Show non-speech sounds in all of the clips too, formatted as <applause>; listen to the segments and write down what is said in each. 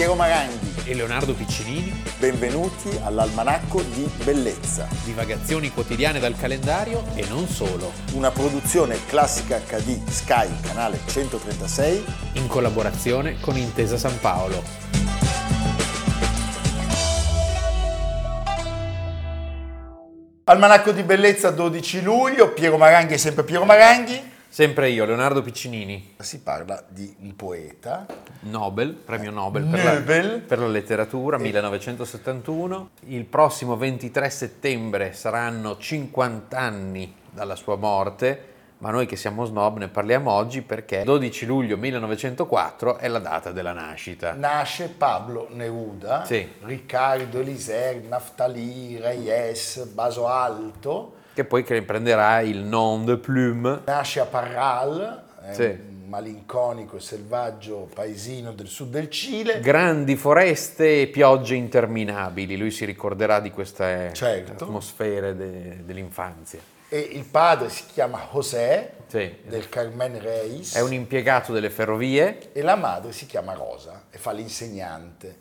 Piero Maranghi e Leonardo Piccinini. Benvenuti all'Almanacco di Bellezza. Divagazioni quotidiane dal calendario e non solo. Una produzione classica HD Sky, canale 136. In collaborazione con Intesa San Paolo. Almanacco di Bellezza 12 luglio, Piero Maranghi è sempre Piero Maranghi. Sempre io, Leonardo Piccinini. Si parla di un poeta. Nobel, premio Nobel per, la, per la letteratura, E- 1971. Il prossimo 23 settembre saranno 50 anni dalla sua morte, ma noi che siamo snob ne parliamo oggi perché 12 luglio 1904 è la data della nascita. Nasce Pablo Neruda, Sì. Riccardo Eliser, Naftali, Reyes, Baso Alto. Che poi che prenderà il nom de plume. Nasce a Parral, Sì. un malinconico e selvaggio paesino del sud del Cile. Grandi foreste e piogge interminabili, lui si ricorderà di queste Certo. atmosfere de- dell'infanzia. E il padre si chiama José, Sì. del Carmen Reis. È un impiegato delle ferrovie, e la madre si chiama Rosa e fa l'insegnante.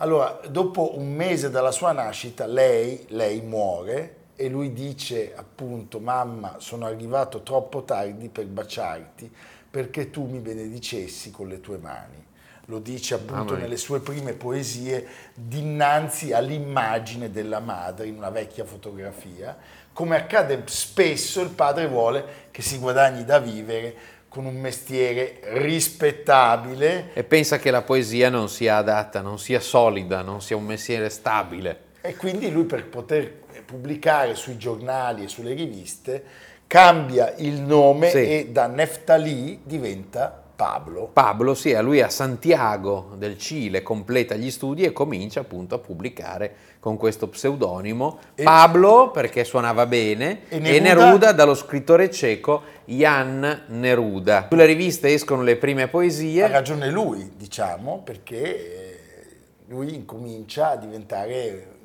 Allora, dopo un mese dalla sua nascita, lei, lei muore e lui dice appunto, mamma, sono arrivato troppo tardi per baciarti perché tu mi benedicessi con le tue mani. Lo dice appunto mia. nelle sue prime poesie dinanzi all'immagine della madre in una vecchia fotografia. Come accade spesso, il padre vuole che si guadagni da vivere con un mestiere rispettabile e pensa che la poesia non sia adatta, non sia solida, non sia un mestiere stabile. e quindi lui per poter pubblicare sui giornali e sulle riviste cambia il nome Sì. e da Neftali diventa Pablo. Pablo, sì, a lui a Santiago del Cile completa gli studi e comincia appunto a pubblicare con questo pseudonimo E- Pablo perché suonava bene E e Neruda- Neruda, dallo scrittore ceco Jan Neruda. Sulle riviste escono le prime Ha poesie, ragione lui, diciamo, perché eh, lui incomincia a diventare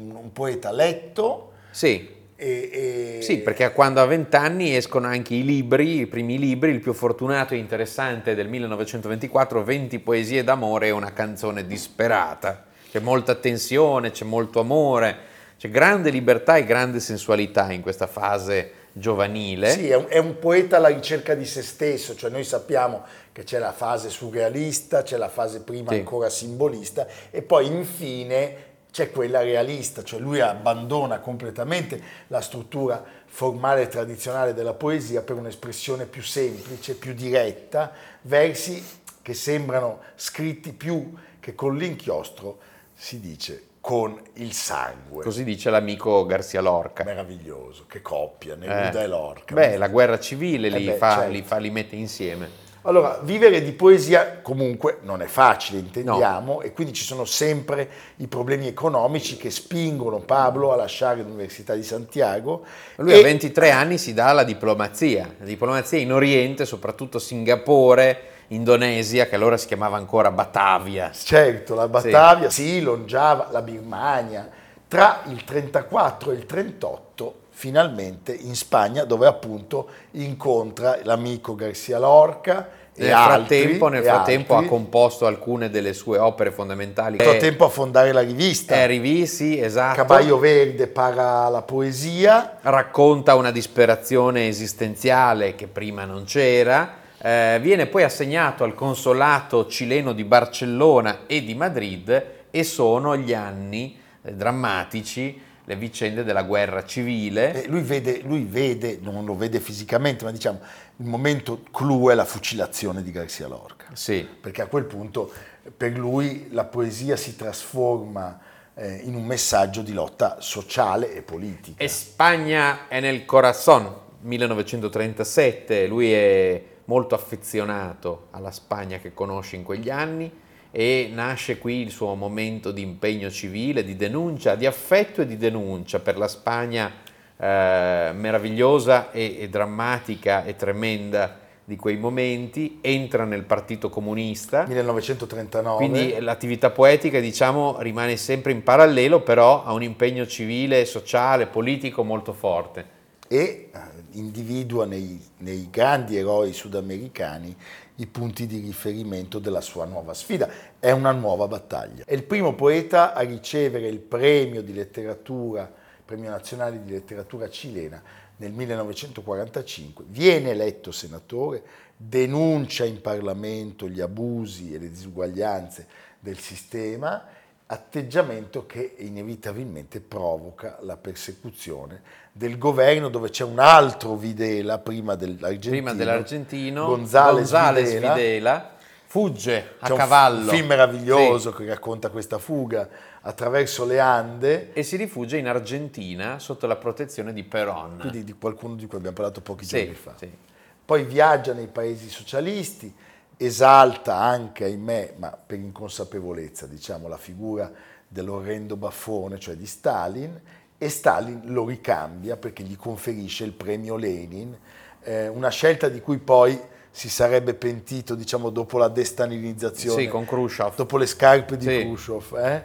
un, un poeta letto sì, e, e- Sì, perché quando ha vent'anni escono anche i libri, i primi libri, il più fortunato e interessante del 1924, 20 poesie d'amore e una canzone disperata. C'è molta tensione, c'è molto amore, c'è grande libertà e grande sensualità in questa fase giovanile. Sì, è un, è un poeta alla ricerca di se stesso, cioè noi sappiamo che c'è la fase surrealista, c'è la fase prima Sì. ancora simbolista e poi infine c'è quella realista, cioè lui abbandona completamente la struttura formale e tradizionale della poesia per un'espressione più semplice, più diretta, versi che sembrano scritti più che con l'inchiostro, si dice, con il sangue. Così dice l'amico Garcia Lorca. Meraviglioso, che coppia, Neruda Eh, e Lorca. Beh, la guerra civile Eh li, beh, fa, certo. li fa- li mette insieme. Allora, vivere di poesia comunque non è facile, intendiamo, e quindi ci sono sempre i problemi economici che spingono Pablo a lasciare l'Università di Santiago. Lui e- a 23 anni si dà alla diplomazia, la diplomazia in Oriente, soprattutto Singapore, Indonesia, che allora si chiamava ancora Batavia. Certo, la Batavia, Ceylon, Java, la Birmania. Tra il 34 e il 38 finalmente in Spagna dove appunto incontra l'amico Garcia Lorca e Nel altri, frattempo, nel e frattempo ha altri. composto alcune delle sue opere fondamentali. Nel frattempo a fondare la rivista. È Rivisi, esatto. Caballo Verde para la poesia, racconta una disperazione esistenziale che prima non c'era. Eh, viene poi assegnato al consolato cileno di Barcellona e di Madrid e sono gli anni eh, drammatici, le vicende della guerra civile. Eh, lui, vede, lui vede, non lo vede fisicamente, ma diciamo il momento clou è la fucilazione di Garcia Lorca, Sì, perché a quel punto per lui la poesia si trasforma eh, in un messaggio di lotta sociale e politica. Spagna è nel corazon, 1937, lui è molto affezionato alla Spagna che conosce in quegli anni e nasce qui il suo momento di impegno civile, di denuncia, di affetto e di denuncia per la Spagna eh, meravigliosa e, e drammatica e tremenda di quei momenti, entra nel Partito Comunista. 1939. Quindi l'attività poetica, diciamo, rimane sempre in parallelo, però ha un impegno civile, sociale, politico molto forte. e eh, individua nei, nei grandi eroi sudamericani i punti di riferimento della sua nuova sfida. È una nuova battaglia. È il primo poeta a ricevere il premio di letteratura, premio nazionale di letteratura cilena nel 1945, viene eletto senatore, denuncia in Parlamento gli abusi e le disuguaglianze del sistema, atteggiamento che inevitabilmente provoca la persecuzione del governo dove c'è un altro Videla prima dell'argentino, prima dell'argentino Gonzales, Gonzales Videla, Videla, fugge a c'è cavallo. un film meraviglioso Sì. che racconta questa fuga attraverso le Ande, E si rifugia in Argentina sotto la protezione di Perón. quindi di qualcuno di cui abbiamo parlato pochi Sì, giorni fa. sì. Poi viaggia nei paesi socialisti, esalta anche, ahimè, ma per inconsapevolezza, diciamo, la figura dell'orrendo baffone, cioè di Stalin, e Stalin lo ricambia perché gli conferisce il premio Lenin, eh, una scelta di cui poi si sarebbe pentito, diciamo, dopo la destalinizzazione, Sì, con Khrushchev. dopo le scarpe di Sì. Khrushchev. eh.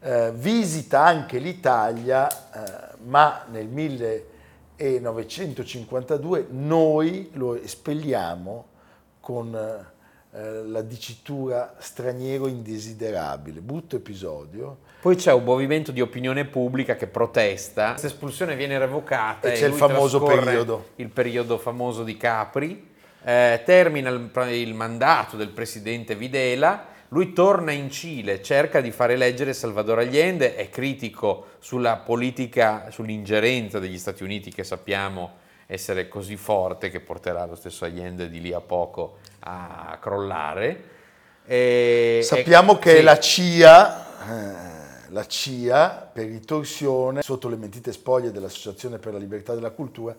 Eh, visita anche l'Italia, eh, ma nel 1952 noi lo espelliamo con eh, la dicitura straniero indesiderabile, brutto episodio. Poi c'è un movimento di opinione pubblica che protesta, questa espulsione viene revocata E c'è il famoso periodo. il periodo famoso di Capri, eh, termina il, il mandato del presidente Videla, lui torna in Cile, cerca di far eleggere Salvador Allende, è critico sulla politica, sull'ingerenza degli Stati Uniti che sappiamo essere così forte che porterà lo stesso Allende di lì a poco a crollare. E- Sappiamo e- che sì. la CIA, eh, la CIA, per ritorsione, sotto le mentite spoglie dell'Associazione per la Libertà della Cultura,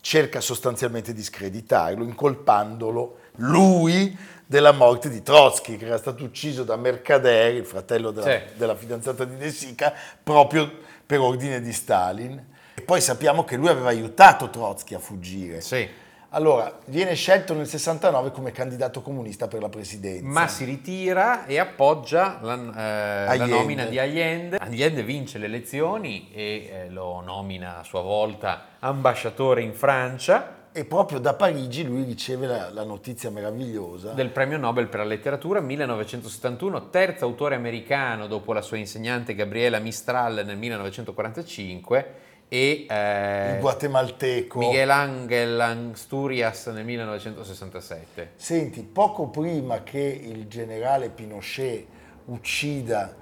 cerca sostanzialmente di screditarlo, incolpandolo, lui, della morte di Trotsky, che era stato ucciso da Mercader, il fratello della, Sì. della fidanzata di De Sica, proprio per ordine di Stalin. Poi sappiamo che lui aveva aiutato Trotsky a fuggire. Sì. Allora, viene scelto nel 69 come candidato comunista per la presidenza. ma si ritira e appoggia la, eh, la nomina di Allende. Allende vince le elezioni e eh, lo nomina a sua volta ambasciatore in Francia E proprio da Parigi lui riceve la, la notizia meravigliosa del premio Nobel per la letteratura 1971, terzo autore americano dopo la sua insegnante Gabriela Mistral nel 1945 e eh, il guatemalteco. Miguel Ángel Asturias nel 1967. Senti, poco prima che il generale Pinochet uccida,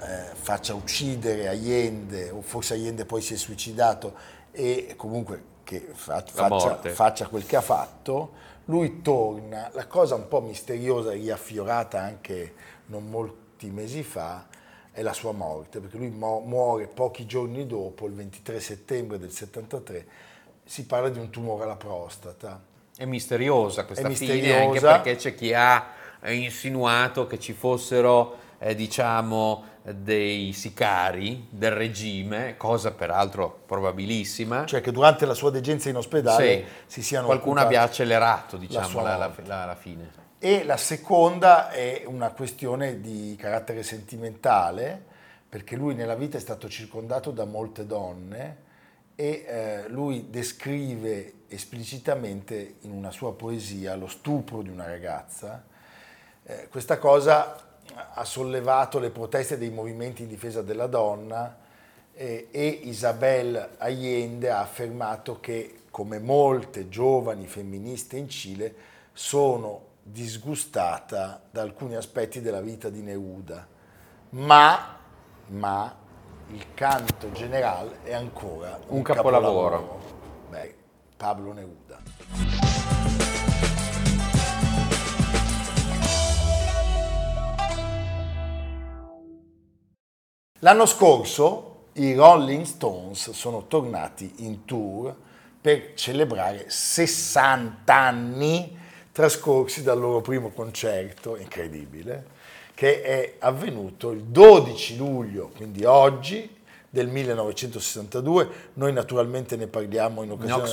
eh, faccia uccidere Allende, o forse Allende poi si è suicidato, e comunque che fa- faccia, faccia quel che ha fatto, lui torna, la cosa un po' misteriosa, riaffiorata anche non molti mesi fa, è la sua morte, perché lui muore pochi giorni dopo, il 23 settembre del 73, si parla di un tumore alla prostata. È misteriosa questa È fine, anche misteriosa. perché c'è chi ha eh, insinuato che ci fossero, eh, diciamo, dei sicari del regime, cosa peraltro probabilissima. cioè che durante la sua degenza in ospedale Sì. si siano Qualcuno abbia accelerato, diciamo, la, la- la- la fine. E la seconda è una questione di carattere sentimentale, perché lui nella vita è stato circondato da molte donne e eh, lui descrive esplicitamente in una sua poesia lo stupro di una ragazza. Eh, questa cosa ha sollevato le proteste dei movimenti in difesa della donna eh, e Isabel Allende ha affermato che, come molte giovani femministe in Cile, sono disgustata da alcuni aspetti della vita di Neruda, ma, ma il canto generale è ancora un, Un capolavoro. Beh, Pablo Neruda. L'anno scorso i Rolling Stones sono tornati in tour per celebrare 60 anni trascorsi dal loro primo concerto, incredibile, che è avvenuto il 12 luglio, quindi oggi, del 1962. Noi naturalmente ne parliamo in occasione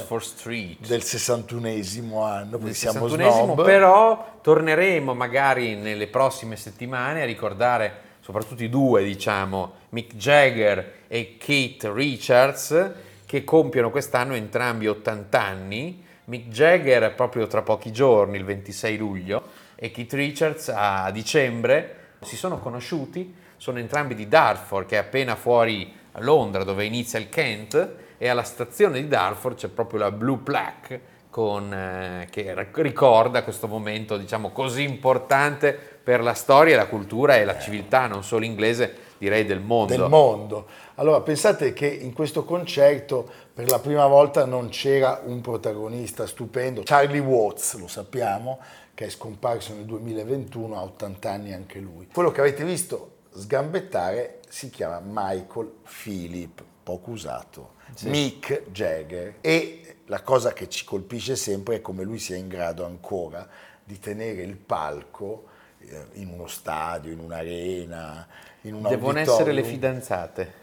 del 61esimo anno, perché siamo 61esimo, snob. però torneremo magari nelle prossime settimane a ricordare soprattutto i due, diciamo, Mick Jagger e Keith Richards, che compiono quest'anno entrambi 80 anni. Mick Jagger proprio tra pochi giorni, il 26 luglio, e Keith Richards a dicembre. Si sono conosciuti, sono entrambi di Dartford, che è appena fuori Londra, dove inizia il Kent, e alla stazione di Dartford c'è proprio la Blue Plaque con, eh, che ricorda questo momento diciamo così importante per la storia, la cultura e la civiltà non solo inglese, direi del mondo. Del mondo. Allora pensate che in questo concerto per la prima volta non c'era un protagonista stupendo, Charlie Watts, lo sappiamo, che è scomparso nel 2021, ha 80 anni anche lui. Quello che avete visto sgambettare si chiama Michael Philip, poco usato, sì. Mick Jagger e la cosa che ci colpisce sempre è come lui sia in grado ancora di tenere il palco eh, in uno stadio, in un'arena, in un Devono essere le fidanzate.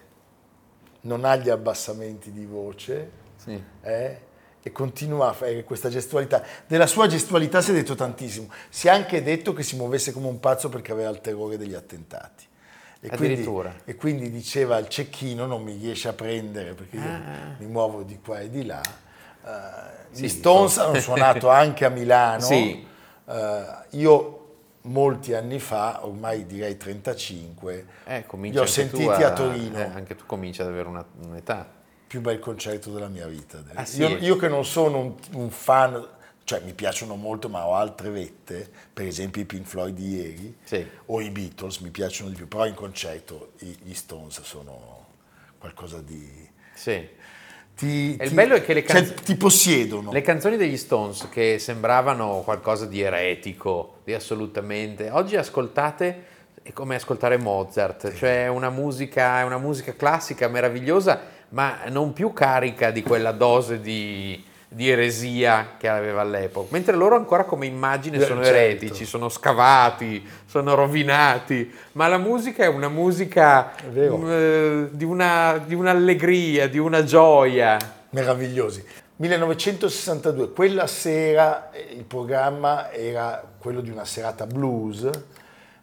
Non ha gli abbassamenti di voce sì. eh, e continua a fare questa gestualità. Della sua gestualità si è detto tantissimo. Si è anche detto che si muovesse come un pazzo perché aveva il terrore degli attentati. E quindi, e quindi, diceva al cecchino non mi riesce a prendere perché io ah. mi muovo di qua e di là Uh, sì, gli Stones hanno suonato anche a Milano. <laughs> Sì. Uh, io molti anni fa, ormai direi 35, eh, li ho sentiti a, a Torino. Eh, anche tu cominci ad avere una, un'età. Più bel concerto della mia vita. Ah, sì? io, io, che non sono un, un, fan, cioè mi piacciono molto ma ho altre vette, per esempio i Pink Floyd di ieri sì. o i Beatles mi piacciono di più, però in concerto gli Stones sono qualcosa di... Sì ti, il bello è che le canzoni, cioè, ti possiedono. Le canzoni degli Stones che sembravano qualcosa di eretico, di assolutamente, oggi ascoltate è come ascoltare Mozart, cioè una musica, una musica classica meravigliosa, ma non più carica di quella dose di, di eresia che aveva all'epoca, mentre loro ancora come immagine sono certo. eretici, sono scavati, sono rovinati, ma la musica è una musica uh, di, una, di un'allegria, di una gioia. Meravigliosi. 1962, quella sera eh, il programma era quello di una serata blues,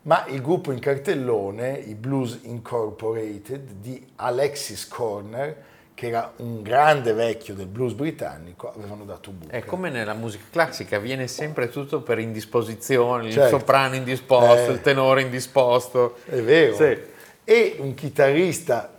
ma il gruppo in cartellone, i Blues Incorporated di Alexis Corner, che era un grande vecchio del blues britannico, avevano dato buca. È come nella musica classica, viene sempre tutto per indisposizioni, certo. il soprano indisposto, eh, il tenore indisposto. È vero. Sì. E un chitarrista,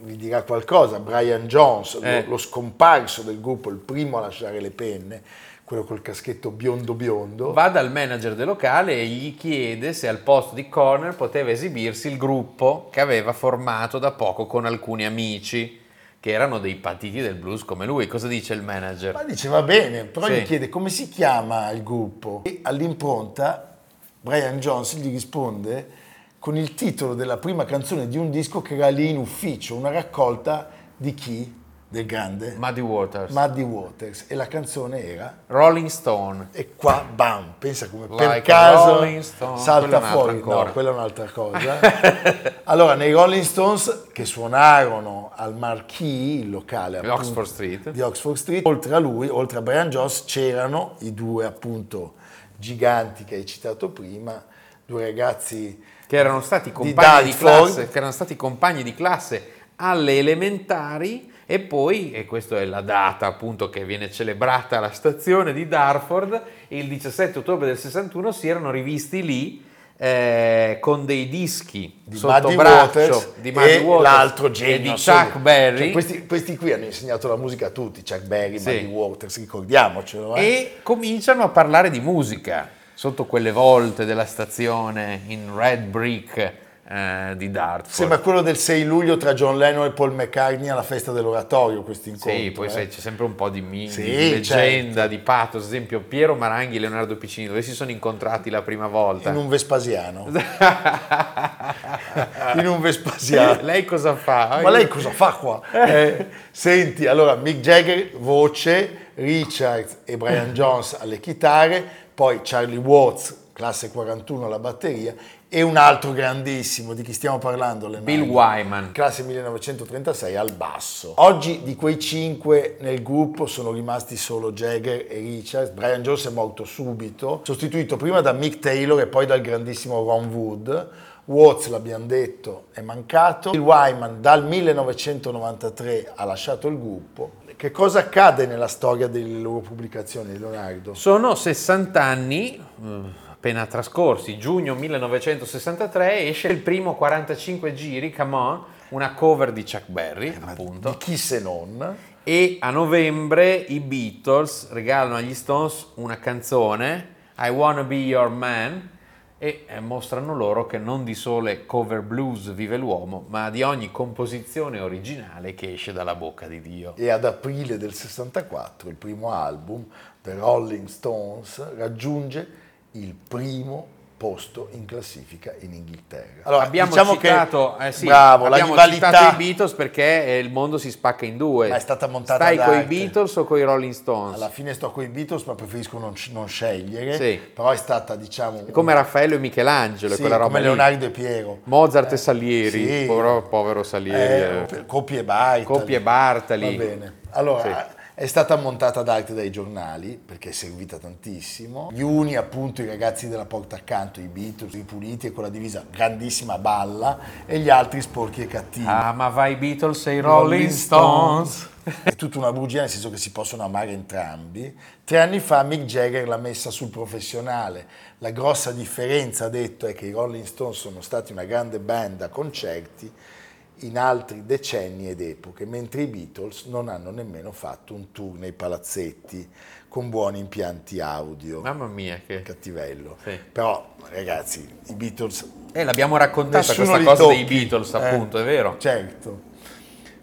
vi dirà qualcosa, Brian Jones, eh. lo, lo scomparso del gruppo, il primo a lasciare le penne, quello col caschetto biondo biondo. Va dal manager del locale e gli chiede se al posto di Corner poteva esibirsi il gruppo che aveva formato da poco con alcuni amici che erano dei patiti del blues come lui. Cosa dice il manager? Ma dice va bene, però sì. gli chiede come si chiama il gruppo. E all'impronta Brian Jones gli risponde con il titolo della prima canzone di un disco che era lì in ufficio, una raccolta di chi? Del grande Muddy Waters. Muddy Waters e la canzone era Rolling Stone e qua bam pensa come like per caso salta fuori ancora. no quella è un'altra cosa <laughs> allora nei Rolling Stones che suonarono al Marquis il locale appunto, Oxford Street. di Oxford Street oltre a lui oltre a Brian Jones c'erano i due appunto giganti che hai citato prima due ragazzi che erano stati compagni di, di classe che erano stati compagni di classe alle elementari e poi, e questa è la data appunto che viene celebrata alla stazione di Darford, il 17 ottobre del 61 si erano rivisti lì eh, con dei dischi di sotto Muddy braccio Waters di Muddy Waters l'altro genio e di Chuck Berry. Cioè, questi, questi, qui hanno insegnato la musica a tutti, Chuck Berry, sì. Muddy Waters, ricordiamocelo. Eh? E cominciano a parlare di musica sotto quelle volte della stazione in red brick eh, di Dartford. Sembra quello del 6 luglio tra John Lennon e Paul McCartney alla festa dell'oratorio, questo incontro. Sì, poi eh. sai, c'è sempre un po' di, mi- sì, di leggenda, certo. di pathos. Ad esempio, Piero Maranghi e Leonardo Piccini, dove si sono incontrati la prima volta? In un Vespasiano. <laughs> <laughs> In un Vespasiano. <laughs> lei cosa fa? Ma lei cosa fa qua? Eh, senti, allora, Mick Jagger, voce, Richard e Brian Jones alle chitarre, poi Charlie Watts, classe 41 alla batteria e un altro grandissimo, di chi stiamo parlando? Lennon, Bill Wyman. Classe 1936 al basso. Oggi di quei cinque nel gruppo sono rimasti solo Jagger e Richards. Brian Jones è morto subito, sostituito prima da Mick Taylor e poi dal grandissimo Ron Wood. Watts, l'abbiamo detto, è mancato. Il Wyman dal 1993 ha lasciato il gruppo. Che cosa accade nella storia delle loro pubblicazioni, Leonardo? Sono 60 anni, eh, appena trascorsi, giugno 1963 esce il primo 45 giri, Come On, una cover di Chuck Berry, appunto. Di chi se non? E a novembre i Beatles regalano agli Stones una canzone, I Wanna Be Your Man, e eh, mostrano loro che non di sole cover blues vive l'uomo, ma di ogni composizione originale che esce dalla bocca di Dio. E ad aprile del 64 il primo album, The Rolling Stones, raggiunge il primo posto in classifica in Inghilterra. Allora, abbiamo diciamo citato, che, eh sì, bravo, abbiamo la rivalità, citato i Beatles perché eh, il mondo si spacca in due. Ma è stata montata Stai con i. Beatles o con i Rolling Stones? Alla fine sto con i Beatles, ma preferisco non, non scegliere. Sì. Però è stata, diciamo... È come Raffaello e Michelangelo, sì, quella roba come lì. Leonardo e Piero. Mozart e Salieri, sì. povero, povero Salieri. Eh, Coppi e Bartali. Coppi e Bartali. Va bene. Allora, Sì. È stata montata d'arte dai giornali, perché è servita tantissimo. Gli uni, appunto, i ragazzi della porta accanto, i Beatles, i puliti e con la divisa grandissima balla, e gli altri sporchi e cattivi. Ah, ma vai Beatles e i Rolling Stones. È tutta una bugia, nel senso che si possono amare entrambi. Tre anni fa Mick Jagger l'ha messa sul professionale. La grossa differenza, ha detto, è che i Rolling Stones sono stati una grande band a concerti in altri decenni ed epoche, mentre i Beatles non hanno nemmeno fatto un tour nei palazzetti con buoni impianti audio. Mamma mia, che... Cattivello. Sì. Però, ragazzi, i Beatles Eh, l'abbiamo raccontata questa cosa tocchi. dei Beatles, Eh, appunto, è vero. Certo.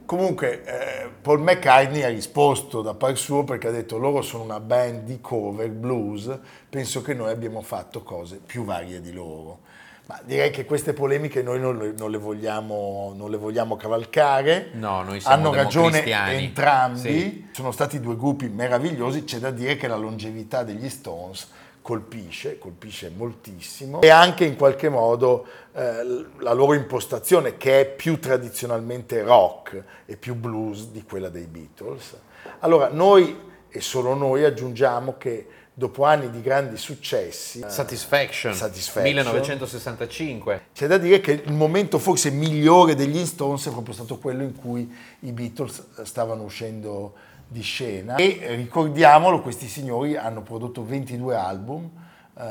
Comunque, eh, Paul McCartney ha risposto da par suo perché ha detto loro sono una band di cover blues, penso che noi abbiamo fatto cose più varie di loro. Ma direi che queste polemiche noi non le, non le vogliamo, non le vogliamo cavalcare. No, noi siamo Hanno ragione entrambi. Sì. Sono stati due gruppi meravigliosi. C'è da dire che la longevità degli Stones colpisce, colpisce moltissimo. E anche in qualche modo eh, la loro impostazione, che è più tradizionalmente rock e più blues di quella dei Beatles. Allora, noi e solo noi aggiungiamo che dopo anni di grandi successi, eh, Satisfaction, Satisfaction. 1965. c'è da dire che il momento forse migliore degli Stones è proprio stato quello in cui i Beatles stavano uscendo di scena e ricordiamolo, questi signori hanno prodotto 22 album, eh,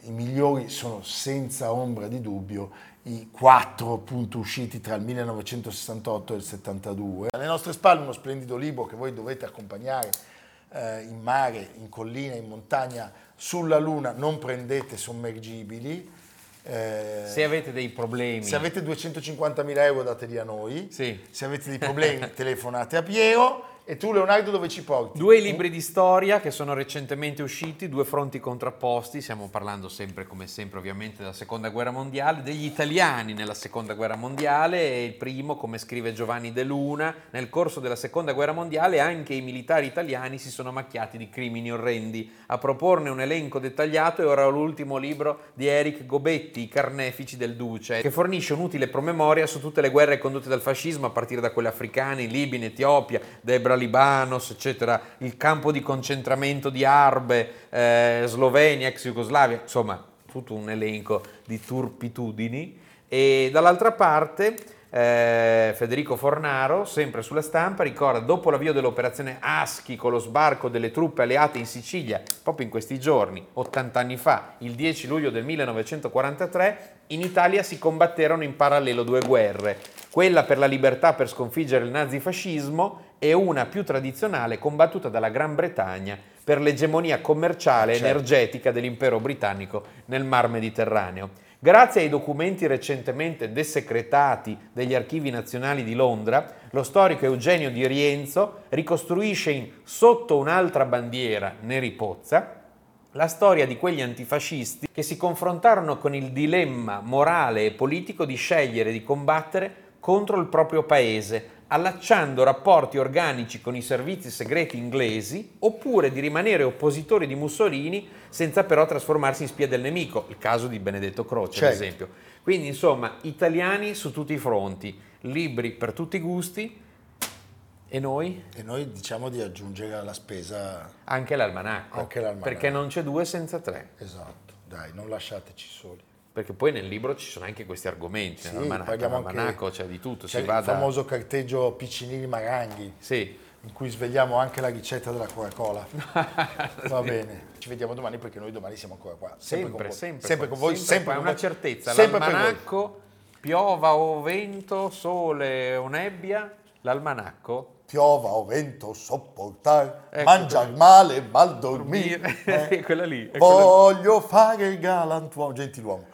i migliori sono senza ombra di dubbio i quattro appunto usciti tra il 1968 e il 72. Alle nostre spalle uno splendido libro che voi dovete accompagnare eh, in mare, in collina, in montagna, sulla Luna, non prendete sommergibili. Eh, Se avete dei problemi, se avete 250.000 euro dateli a noi, Sì. se avete dei problemi <laughs> telefonate a Piero e tu Leonardo dove ci porti? Due libri di storia che sono recentemente usciti, due fronti contrapposti, stiamo parlando sempre, come sempre ovviamente, della seconda guerra mondiale, degli italiani nella seconda guerra mondiale, e il primo, come scrive Giovanni De Luna, nel corso della seconda guerra mondiale anche i militari italiani si sono macchiati di crimini orrendi. A proporne un elenco dettagliato è ora l'ultimo libro di Eric Gobetti, I carnefici del Duce, che fornisce un'utile promemoria su tutte le guerre condotte dal fascismo, a partire da quelle africane, in Libia, in Etiopia, Debra Libanos, eccetera, il campo di concentramento di Arbe, eh, Slovenia, ex Jugoslavia, insomma, tutto un elenco di turpitudini. E dall'altra parte eh, Federico Fornaro, sempre sulla stampa, ricorda dopo l'avvio dell'operazione Aschi con lo sbarco delle truppe alleate in Sicilia, proprio in questi giorni, 80 anni fa, il 10 luglio del 1943, in Italia si combatterono in parallelo due guerre, quella per la libertà per sconfiggere il nazifascismo e una più tradizionale combattuta dalla Gran Bretagna per l'egemonia commerciale e Certo. energetica dell'impero britannico nel Mar Mediterraneo. Grazie ai documenti recentemente desecretati degli archivi nazionali di Londra, lo storico Eugenio Di Rienzo ricostruisce in Sotto un'altra bandiera, Neri Pozza, la storia di quegli antifascisti che si confrontarono con il dilemma morale e politico di scegliere di combattere contro il proprio paese, allacciando rapporti organici con i servizi segreti inglesi, oppure di rimanere oppositori di Mussolini senza però trasformarsi in spia del nemico, il caso di Benedetto Croce ad Certo. esempio. Quindi insomma, italiani su tutti i fronti, libri per tutti i gusti e noi E noi diciamo di aggiungere alla spesa, anche l'almanacco, Anche l'almanacco. perché non c'è due senza tre. esatto, dai, non lasciateci soli. Perché poi nel libro ci sono anche questi argomenti, Sì, nell'almanacco, c'è di tutto, C'è il da... famoso carteggio Piccinini Maranghi, Sì, in cui svegliamo anche la ricetta della Coca-Cola. <laughs> Va bene. Ci vediamo domani perché noi domani siamo ancora qua. sempre, con voi. sempre, sempre con voi, sempre con una certezza, Sempre l'almanacco, piova o vento, sole o nebbia, l'almanacco Piova o vento, sopportare, Ecco, mangiar male, mal dormire. <laughs> eh. quella lì, è quella lì. Voglio fare il galantuomo, gentiluomo.